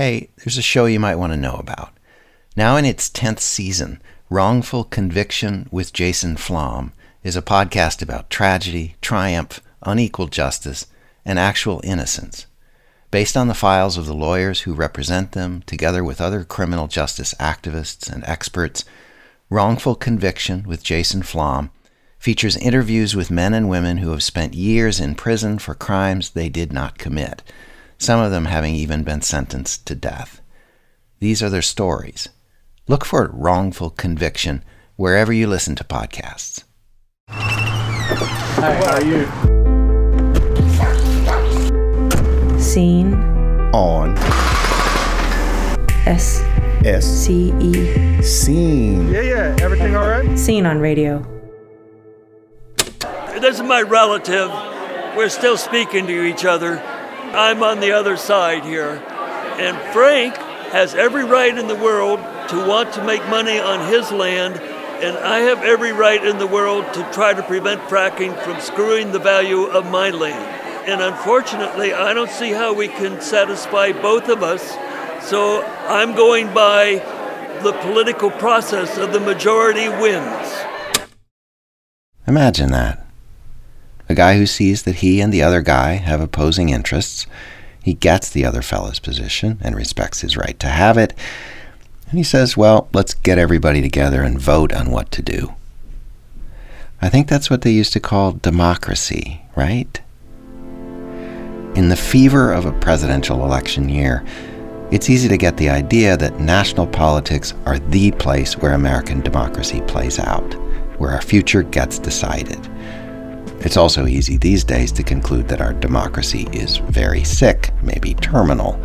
Hey, there's a show you might want to know about. Now in its 10th season, Wrongful Conviction with Jason Flom is a podcast about tragedy, triumph, unequal justice, and actual innocence. Based on the files of the lawyers who represent them, together with other criminal justice activists and experts, Wrongful Conviction with Jason Flom features interviews with men and women who have spent years in prison for crimes they did not commit, some of them having even been sentenced to death. These are their stories. Look for Wrongful Conviction wherever you listen to podcasts. Hi, how are you? Scene On S S C E scene. Yeah, yeah. Everything all right? Scene on radio. This is my relative. We're still speaking to each other. I'm on the other side here. And Frank has every right in the world to want to make money on his land, and I have every right in the world to try to prevent fracking from screwing the value of my land. And unfortunately, I don't see how we can satisfy both of us. So I'm going by the political process of the majority wins. Imagine that. A guy who sees that he and the other guy have opposing interests. He gets the other fellow's position and respects his right to have it. And he says, well, let's get everybody together and vote on what to do. I think that's what they used to call democracy, right? In the fever of a presidential election year, it's easy to get the idea that national politics are the place where American democracy plays out, where our future gets decided. It's also easy these days to conclude that our democracy is very sick, maybe terminal.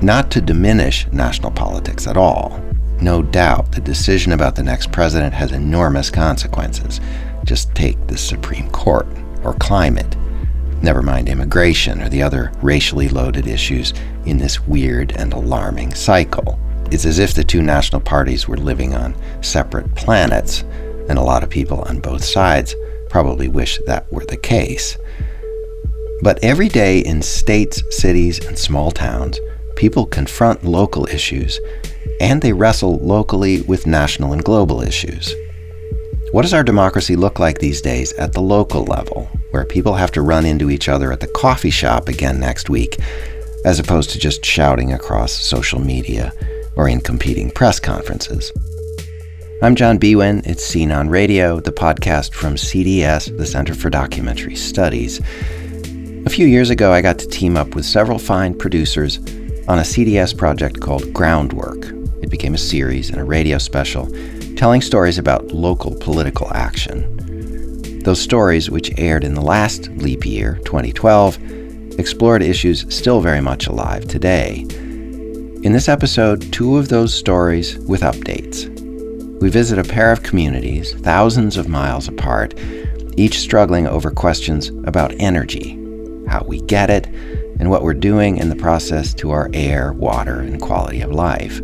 Not to diminish national politics at all. No doubt the decision about the next president has enormous consequences. Just take the Supreme Court, or climate. Never mind immigration or the other racially loaded issues in this weird and alarming cycle. It's as if the two national parties were living on separate planets, and a lot of people on both sides probably wish that were the case. But every day in states, cities, and small towns, people confront local issues, and they wrestle locally with national and global issues. What does our democracy look like these days at the local level, where people have to run into each other at the coffee shop again next week, as opposed to just shouting across social media or in competing press conferences? I'm John Biewen. It's Scene on Radio, the podcast from CDS, the Center for Documentary Studies. A few years ago, I got to team up with several fine producers on a CDS project called Groundwork. It became a series and a radio special telling stories about local political action. Those stories, which aired in the last leap year, 2012, explored issues still very much alive today. In this episode, two of those stories with updates. We visit a pair of communities, thousands of miles apart, each struggling over questions about energy, how we get it, and what we're doing in the process to our air, water, and quality of life.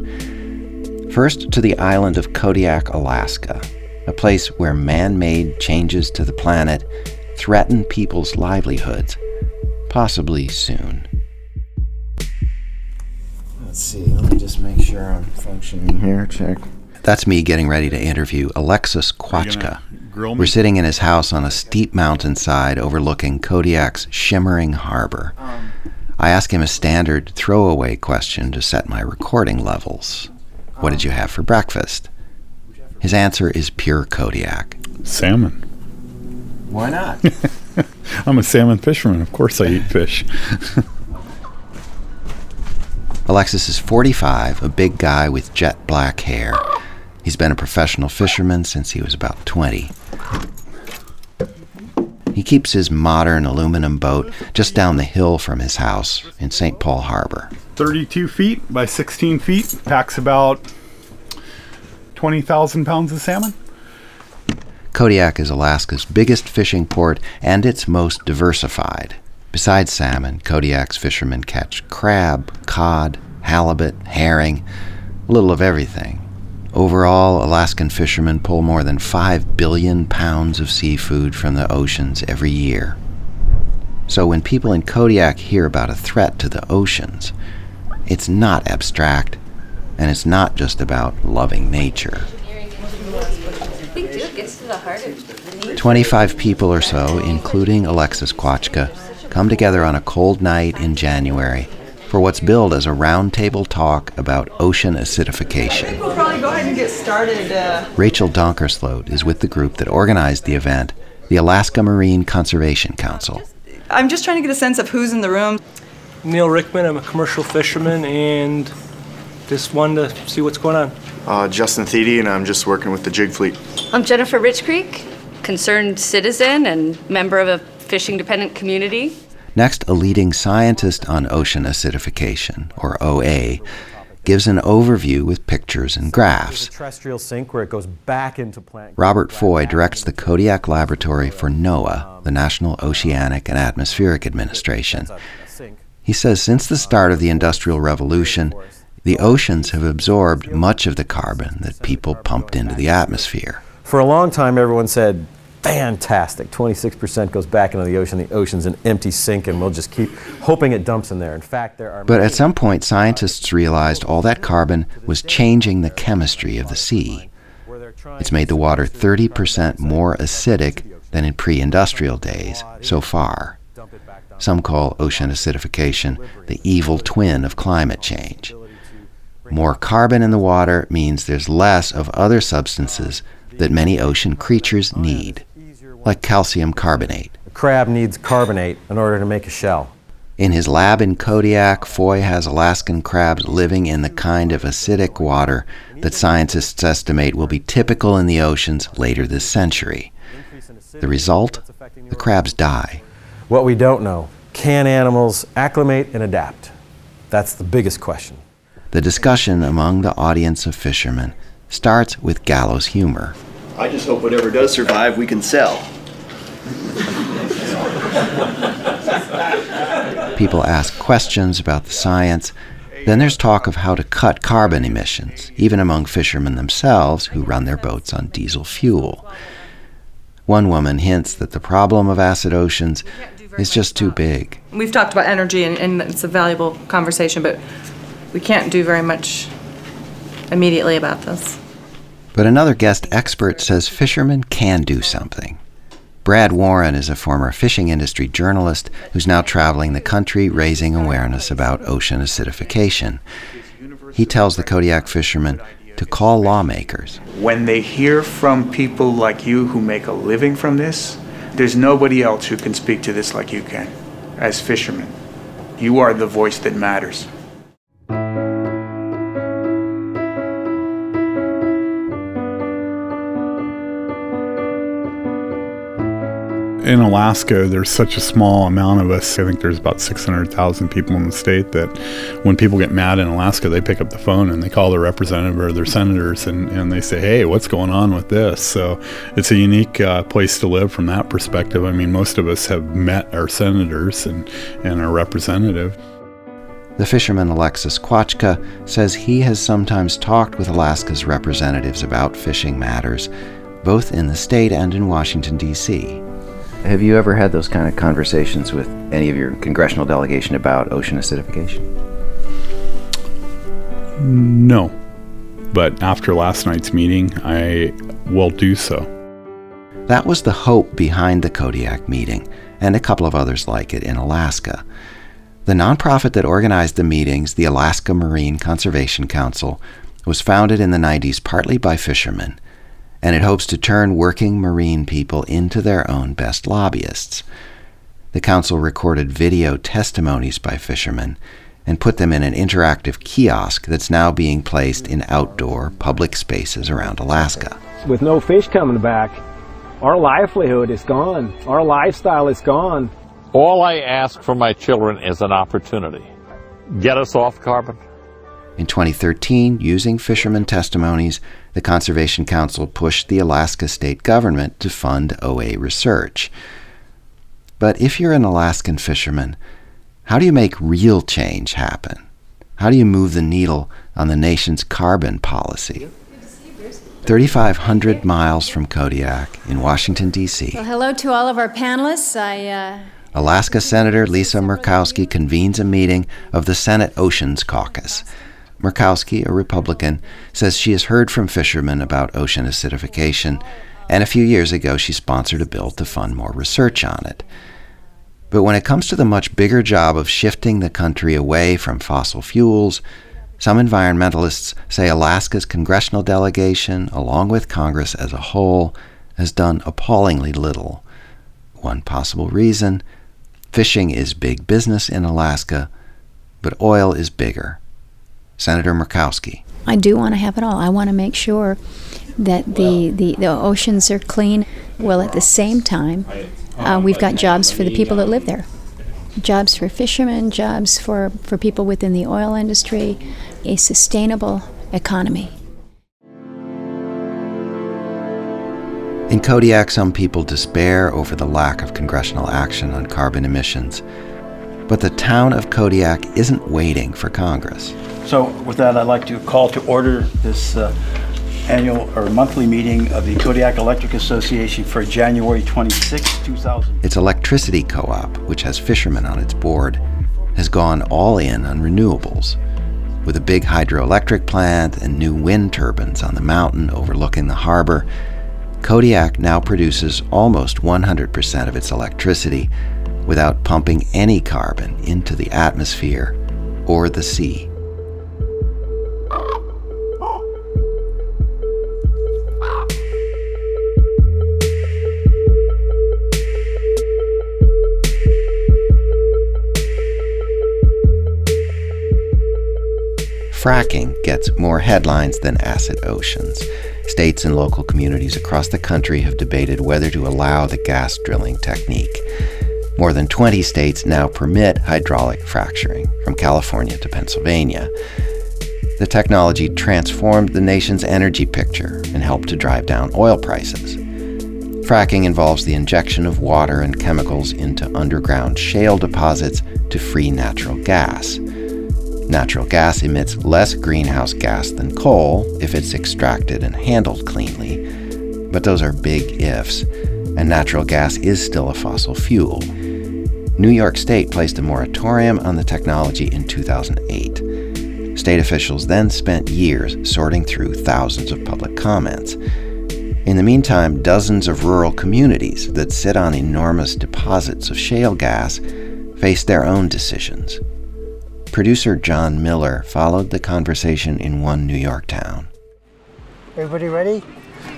First, to the island of Kodiak, Alaska, a place where man made changes to the planet threaten people's livelihoods, possibly soon. Let's see, let me just make sure I'm functioning here. Check. That's me getting ready to interview Alexis Kwachka. We're sitting in his house on a steep mountainside overlooking Kodiak's shimmering harbor. Um, I ask him a standard throwaway question to set my recording levels. What did you um, have for breakfast? His answer is pure Kodiak. Salmon. Why not? I'm a salmon fisherman. Of course I eat fish. Alexis is 45, a big guy with jet black hair. He's been a professional fisherman since he was about 20. He keeps his modern aluminum boat just down the hill from his house in St. Paul Harbor. 32 feet by 16 feet. Packs about 20,000 pounds of salmon. Kodiak is Alaska's biggest fishing port and its most diversified. Besides salmon, Kodiak's fishermen catch crab, cod, halibut, herring, a little of everything. Overall, Alaskan fishermen pull more than 5 billion pounds of seafood from the oceans every year. So when people in Kodiak hear about a threat to the oceans, It's not abstract, and it's not just about loving nature. 25 people or so, including Alexis Kwachka, come together on a cold night in January for what's billed as a roundtable talk about ocean acidification. We'll probably go ahead and get started. Uh, Rachel Donkersloot is with the group that organized the event, the Alaska Marine Conservation Council. I'm just trying to get a sense of who's in the room. Neil Rickman, I'm a commercial fisherman and just wanted to see what's going on. Uh, Justin Theedy, and I'm just working with the jig fleet. I'm Jennifer Rich Creek, concerned citizen and member of a fishing dependent community. Next, a leading scientist on ocean acidification, or OA, gives an overview with pictures and graphs. terrestrial sink where it goes back into plant. Robert Foy directs the Kodiak Laboratory for NOAA, the National Oceanic and Atmospheric Administration. He says since the start of the Industrial Revolution, the oceans have absorbed much of the carbon that people pumped into the atmosphere. For a long time, everyone said, fantastic, 26% goes back into the ocean. The ocean's an empty sink, and we'll just keep hoping it dumps in there. In fact, there are. But at some point, scientists realized all that carbon was changing the chemistry of the sea. It's made the water 30% more acidic than in pre industrial days so far. Some call ocean acidification the evil twin of climate change. More carbon in the water means there's less of other substances that many ocean creatures need, like calcium carbonate. A crab needs carbonate in order to make a shell. In his lab in Kodiak, Foy has Alaskan crabs living in the kind of acidic water that scientists estimate will be typical in the oceans later this century. The result? The crabs die. What we don't know can animals acclimate and adapt? That's the biggest question. The discussion among the audience of fishermen starts with gallows humor. I just hope whatever does survive, we can sell. People ask questions about the science. Then there's talk of how to cut carbon emissions, even among fishermen themselves who run their boats on diesel fuel. One woman hints that the problem of acid oceans is just too big. We've talked about energy, and, and it's a valuable conversation, but we can't do very much immediately about this. But another guest expert says fishermen can do something. Brad Warren is a former fishing industry journalist who's now traveling the country raising awareness about ocean acidification. He tells the Kodiak fishermen to call lawmakers. When they hear from people like you who make a living from this, there's nobody else who can speak to this like you can, as fishermen. You are the voice that matters. In Alaska, there's such a small amount of us. I think there's about 600,000 people in the state that when people get mad in Alaska, they pick up the phone and they call their representative or their senators and, and they say, hey, what's going on with this? So it's a unique uh, place to live from that perspective. I mean, most of us have met our senators and, and our representative. The fisherman Alexis Kwachka says he has sometimes talked with Alaska's representatives about fishing matters, both in the state and in Washington, D.C. Have you ever had those kind of conversations with any of your congressional delegation about ocean acidification? No. But after last night's meeting, I will do so. That was the hope behind the Kodiak meeting, and a couple of others like it in Alaska. The nonprofit that organized the meetings, the Alaska Marine Conservation Council, was founded in the 90s partly by fishermen and it hopes to turn working marine people into their own best lobbyists. The council recorded video testimonies by fishermen and put them in an interactive kiosk that's now being placed in outdoor public spaces around Alaska. With no fish coming back, our livelihood is gone. Our lifestyle is gone. All I ask for my children is an opportunity. Get us off carbon. In 2013, using fishermen testimonies, the Conservation Council pushed the Alaska state government to fund OA research. But if you're an Alaskan fisherman, how do you make real change happen? How do you move the needle on the nation's carbon policy? 3,500 miles from Kodiak in Washington, D.C. Well, hello to all of our panelists. I, uh, Alaska Senator Lisa Murkowski convenes a meeting of the Senate Oceans Caucus. Murkowski, a Republican, says she has heard from fishermen about ocean acidification, and a few years ago she sponsored a bill to fund more research on it. But when it comes to the much bigger job of shifting the country away from fossil fuels, some environmentalists say Alaska's congressional delegation, along with Congress as a whole, has done appallingly little. One possible reason fishing is big business in Alaska, but oil is bigger. Senator Murkowski. I do want to have it all. I want to make sure that the, the, the oceans are clean. Well, at the same time, uh, we've got jobs for the people that live there jobs for fishermen, jobs for, for people within the oil industry, a sustainable economy. In Kodiak, some people despair over the lack of congressional action on carbon emissions. But the town of Kodiak isn't waiting for Congress. So, with that, I'd like to call to order this uh, annual or monthly meeting of the Kodiak Electric Association for January 26, 2000. Its electricity co op, which has fishermen on its board, has gone all in on renewables. With a big hydroelectric plant and new wind turbines on the mountain overlooking the harbor, Kodiak now produces almost 100% of its electricity without pumping any carbon into the atmosphere or the sea. Fracking gets more headlines than acid oceans. States and local communities across the country have debated whether to allow the gas drilling technique. More than 20 states now permit hydraulic fracturing, from California to Pennsylvania. The technology transformed the nation's energy picture and helped to drive down oil prices. Fracking involves the injection of water and chemicals into underground shale deposits to free natural gas. Natural gas emits less greenhouse gas than coal if it's extracted and handled cleanly. But those are big ifs, and natural gas is still a fossil fuel. New York State placed a moratorium on the technology in 2008. State officials then spent years sorting through thousands of public comments. In the meantime, dozens of rural communities that sit on enormous deposits of shale gas face their own decisions. Producer Jon Miller followed the conversation in one New York town. Everybody ready?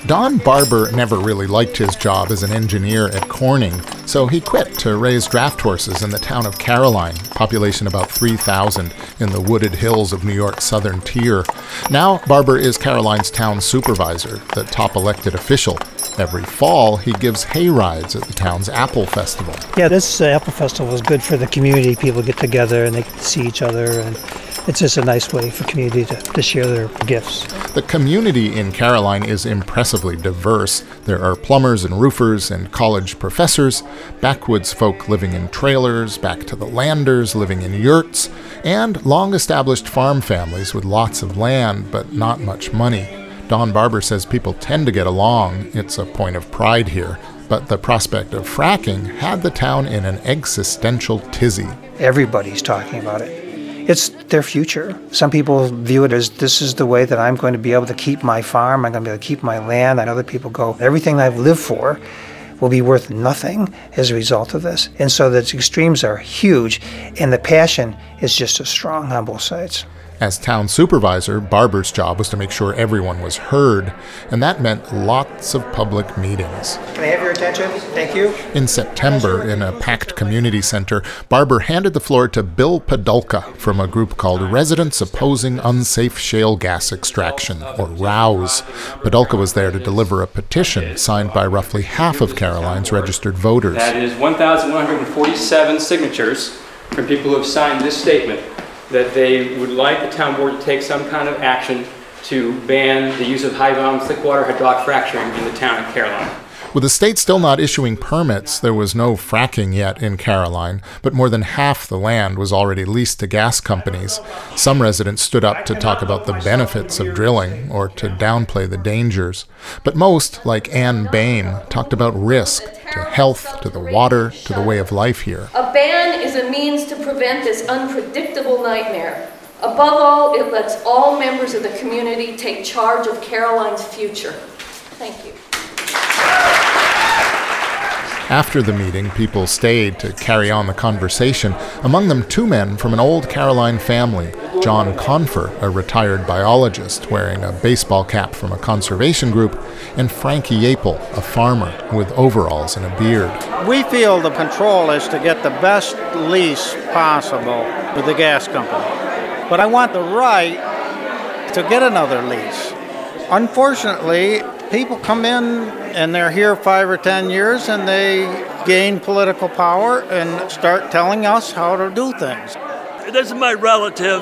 Don Barber never really liked his job as an engineer at Corning, so he quit to raise draft horses in the town of Caroline, population about 3,000 in the wooded hills of New York's southern tier. Now, Barber is Caroline's town supervisor, the top elected official. Every fall, he gives hay rides at the town's Apple Festival. Yeah, this uh, Apple Festival is good for the community. People get together and they can see each other, and it's just a nice way for community to, to share their gifts. The community in Caroline is impressively diverse. There are plumbers and roofers and college professors, backwoods folk living in trailers, back to the landers living in yurts, and long established farm families with lots of land but not much money. Don Barber says people tend to get along. It's a point of pride here. But the prospect of fracking had the town in an existential tizzy. Everybody's talking about it. It's their future. Some people view it as this is the way that I'm going to be able to keep my farm, I'm going to be able to keep my land. And other people go, everything I've lived for will be worth nothing as a result of this. And so the extremes are huge, and the passion is just as strong on both sides. As town supervisor, Barber's job was to make sure everyone was heard, and that meant lots of public meetings. Can I have your attention? Thank you. In September, in a packed community center, Barber handed the floor to Bill Podulka from a group called Residents Opposing Unsafe Shale Gas Extraction, or ROUSE. Padulka was there to deliver a petition signed by roughly half of Caroline's registered voters. That is 1,147 signatures from people who have signed this statement that they would like the town board to take some kind of action to ban the use of high volume slick water hydraulic fracturing in the town of Caroline. With the state still not issuing permits, there was no fracking yet in Caroline, but more than half the land was already leased to gas companies. Some residents stood up to talk about the benefits of drilling or to downplay the dangers. But most, like Ann Bain, talked about risk to health, to the water, to the way of life here. A ban is a means to prevent this unpredictable nightmare. Above all, it lets all members of the community take charge of Caroline's future. Thank you. After the meeting, people stayed to carry on the conversation, among them two men from an old Caroline family John Confer, a retired biologist wearing a baseball cap from a conservation group, and Frankie Yapel, a farmer with overalls and a beard. We feel the control is to get the best lease possible with the gas company. But I want the right to get another lease. Unfortunately, people come in and they're here five or ten years and they gain political power and start telling us how to do things. This is my relative.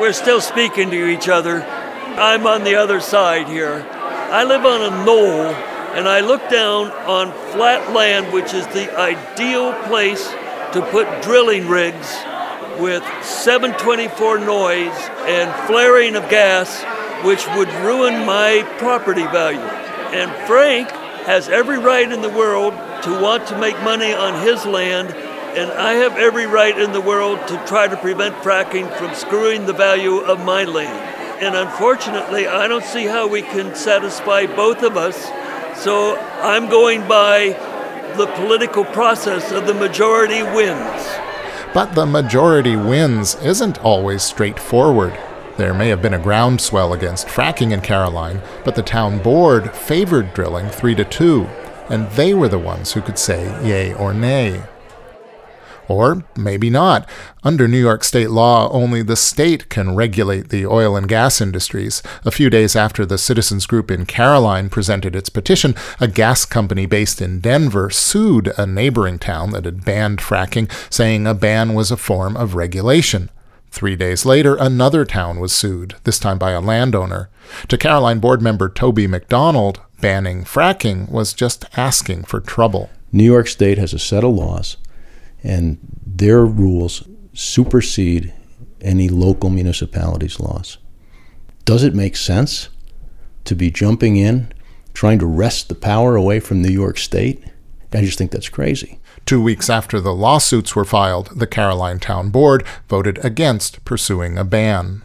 We're still speaking to each other. I'm on the other side here. I live on a knoll and I look down on flat land, which is the ideal place to put drilling rigs with 724 noise and flaring of gas, which would ruin my property value. And Frank has every right in the world to want to make money on his land, and I have every right in the world to try to prevent fracking from screwing the value of my land. And unfortunately, I don't see how we can satisfy both of us, so I'm going by the political process of the majority wins. But the majority wins isn't always straightforward. There may have been a groundswell against fracking in Caroline, but the town board favored drilling 3 to 2, and they were the ones who could say yay or nay. Or maybe not. Under New York state law, only the state can regulate the oil and gas industries. A few days after the citizens group in Caroline presented its petition, a gas company based in Denver sued a neighboring town that had banned fracking, saying a ban was a form of regulation. Three days later, another town was sued, this time by a landowner. To Caroline board member Toby McDonald, banning fracking was just asking for trouble. New York State has a set of laws, and their rules supersede any local municipality's laws. Does it make sense to be jumping in, trying to wrest the power away from New York State? I just think that's crazy. Two weeks after the lawsuits were filed, the Caroline Town Board voted against pursuing a ban.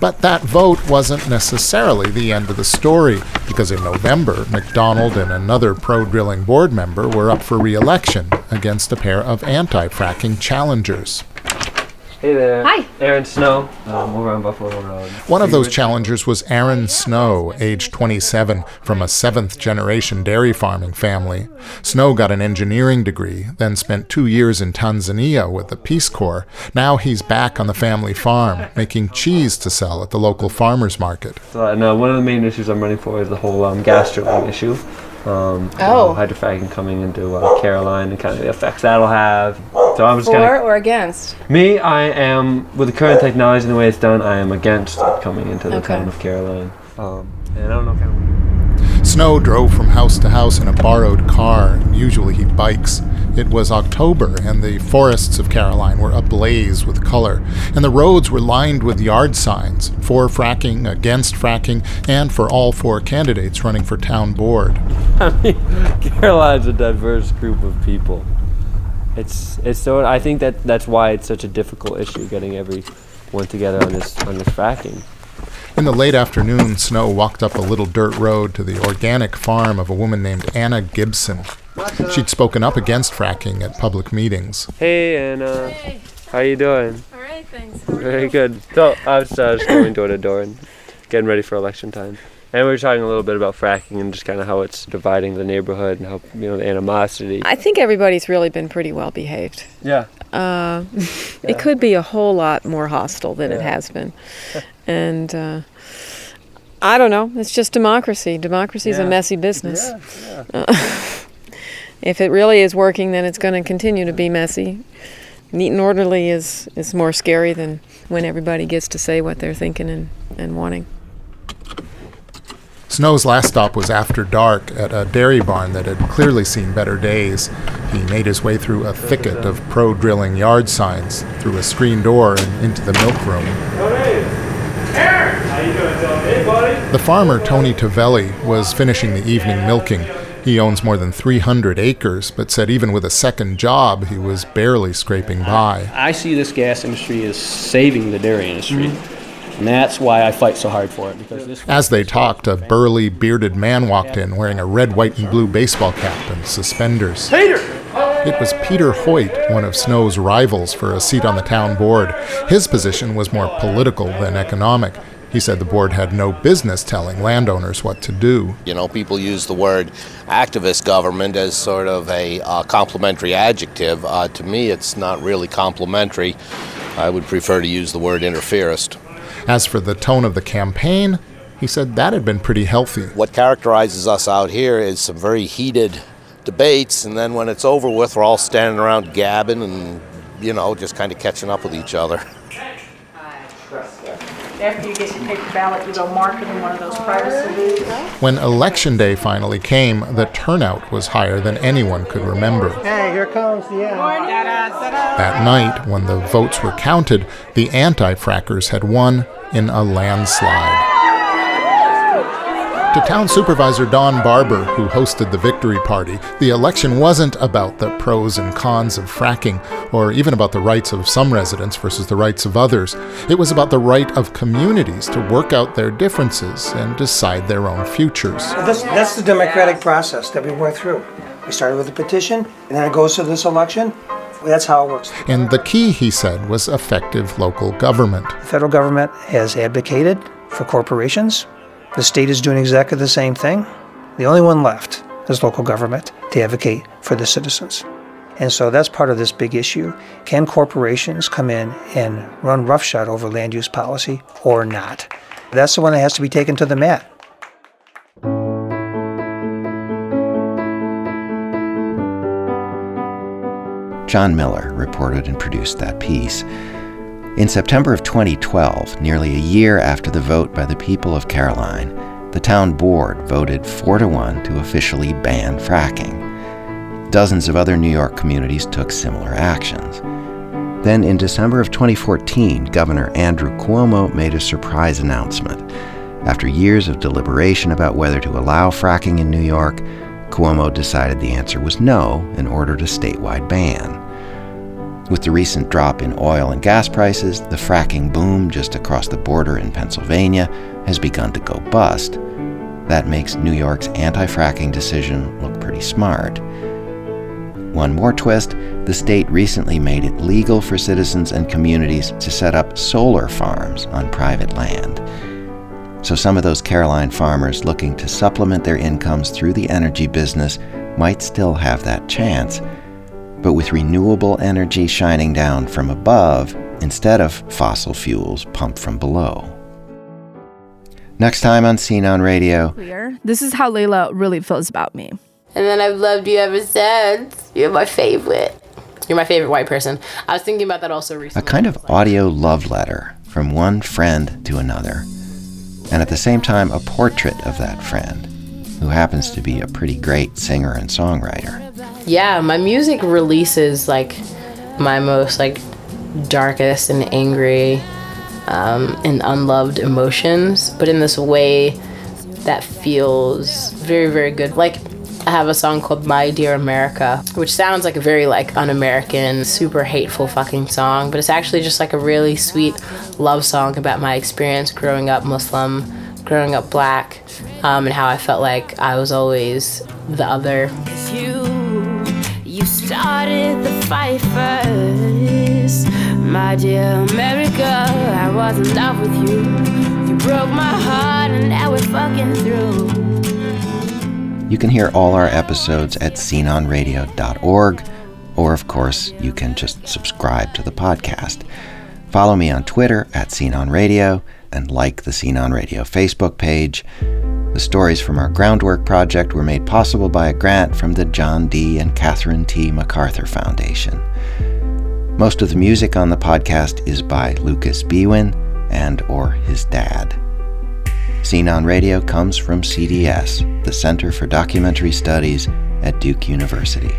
But that vote wasn't necessarily the end of the story, because in November, McDonald and another pro drilling board member were up for re election against a pair of anti fracking challengers. Hey there. Hi. Aaron Snow, um, over on Buffalo Road. One of those challengers was Aaron Snow, age 27, from a seventh generation dairy farming family. Snow got an engineering degree, then spent two years in Tanzania with the Peace Corps. Now he's back on the family farm, making cheese to sell at the local farmers market. So, and, uh, one of the main issues I'm running for is the whole um, gas drilling issue. Um, Oh. hydrofracking coming into uh, Caroline and kind of the effects that'll have. So I'm just For gonna. or against? Me, I am with the current technology and the way it's done. I am against it coming into the Okay. town of Caroline. Um, and I don't know kind of. Snow drove from house to house in a borrowed car. Usually he bikes. It was October, and the forests of Caroline were ablaze with color, and the roads were lined with yard signs for fracking, against fracking, and for all four candidates running for town board. I mean, Caroline's a diverse group of people. It's it's so I think that that's why it's such a difficult issue getting everyone together on this on this fracking. In the late afternoon, Snow walked up a little dirt road to the organic farm of a woman named Anna Gibson. She'd spoken up against fracking at public meetings. Hey Anna, how you doing? All right, thanks. Very good. So I was uh, just going door to door and getting ready for election time. And we were talking a little bit about fracking and just kind of how it's dividing the neighborhood and how you know the animosity. I think everybody's really been pretty well behaved. Yeah. Uh, It could be a whole lot more hostile than it has been. and uh, I don't know. It's just democracy. Democracy is a messy business. Yeah, Uh, if it really is working, then it's going to continue to be messy. Neat and orderly is, is more scary than when everybody gets to say what they're thinking and, and wanting. Snow's last stop was after dark at a dairy barn that had clearly seen better days. He made his way through a thicket of pro drilling yard signs, through a screen door, and into the milk room. The farmer, Tony Tavelli, was finishing the evening milking. He owns more than 300 acres, but said even with a second job, he was barely scraping by. I see this gas industry as saving the dairy industry. Mm-hmm. And that's why I fight so hard for it. Because this As they talked, a burly, bearded man walked in wearing a red, white, and blue baseball cap and suspenders. Peter! It was Peter Hoyt, one of Snow's rivals for a seat on the town board. His position was more political than economic. He said the board had no business telling landowners what to do. You know, people use the word activist government as sort of a uh, complimentary adjective. Uh, to me, it's not really complimentary. I would prefer to use the word interferist. As for the tone of the campaign, he said that had been pretty healthy. What characterizes us out here is some very heated debates, and then when it's over with, we're all standing around gabbing and, you know, just kind of catching up with each other. After you get your paper ballot, you go mark it in one of those privacy booths. When election day finally came, the turnout was higher than anyone could remember. Hey, here comes the end. That night, when the votes were counted, the anti frackers had won in a landslide. To town supervisor Don Barber, who hosted the victory party, the election wasn't about the pros and cons of fracking, or even about the rights of some residents versus the rights of others. It was about the right of communities to work out their differences and decide their own futures. That's, that's the democratic process that we went through. We started with a petition, and then it goes to this election. That's how it works. And the key, he said, was effective local government. The federal government has advocated for corporations. The state is doing exactly the same thing. The only one left is local government to advocate for the citizens. And so that's part of this big issue. Can corporations come in and run roughshod over land use policy or not? That's the one that has to be taken to the mat. Jon Miller reported and produced that piece. In September of 2012, nearly a year after the vote by the people of Caroline, the town board voted 4 to 1 to officially ban fracking. Dozens of other New York communities took similar actions. Then in December of 2014, Governor Andrew Cuomo made a surprise announcement. After years of deliberation about whether to allow fracking in New York, Cuomo decided the answer was no and ordered a statewide ban. With the recent drop in oil and gas prices, the fracking boom just across the border in Pennsylvania has begun to go bust. That makes New York's anti fracking decision look pretty smart. One more twist the state recently made it legal for citizens and communities to set up solar farms on private land. So some of those Caroline farmers looking to supplement their incomes through the energy business might still have that chance but with renewable energy shining down from above instead of fossil fuels pumped from below. Next time on Scene on Radio. Clear. This is how Layla really feels about me. And then I've loved you ever since. You're my favorite. You're my favorite white person. I was thinking about that also recently. A kind of audio love letter from one friend to another. And at the same time, a portrait of that friend, who happens to be a pretty great singer and songwriter. Yeah, my music releases like my most like darkest and angry um, and unloved emotions, but in this way that feels very very good. Like I have a song called My Dear America, which sounds like a very like un-American, super hateful fucking song, but it's actually just like a really sweet love song about my experience growing up Muslim, growing up black, um, and how I felt like I was always the other. You, started the fight first. My dear America, I was in love with you. You broke my heart and now we're fucking through. You can hear all our episodes at sceneonradio.org, or of course, you can just subscribe to the podcast. Follow me on Twitter at Scene on Radio and like the Scene on Radio Facebook page. The stories from our Groundwork project were made possible by a grant from the John D. and Catherine T. MacArthur Foundation. Most of the music on the podcast is by Lucas Biewen and or his dad. Scene on Radio comes from CDS, the Center for Documentary Studies at Duke University.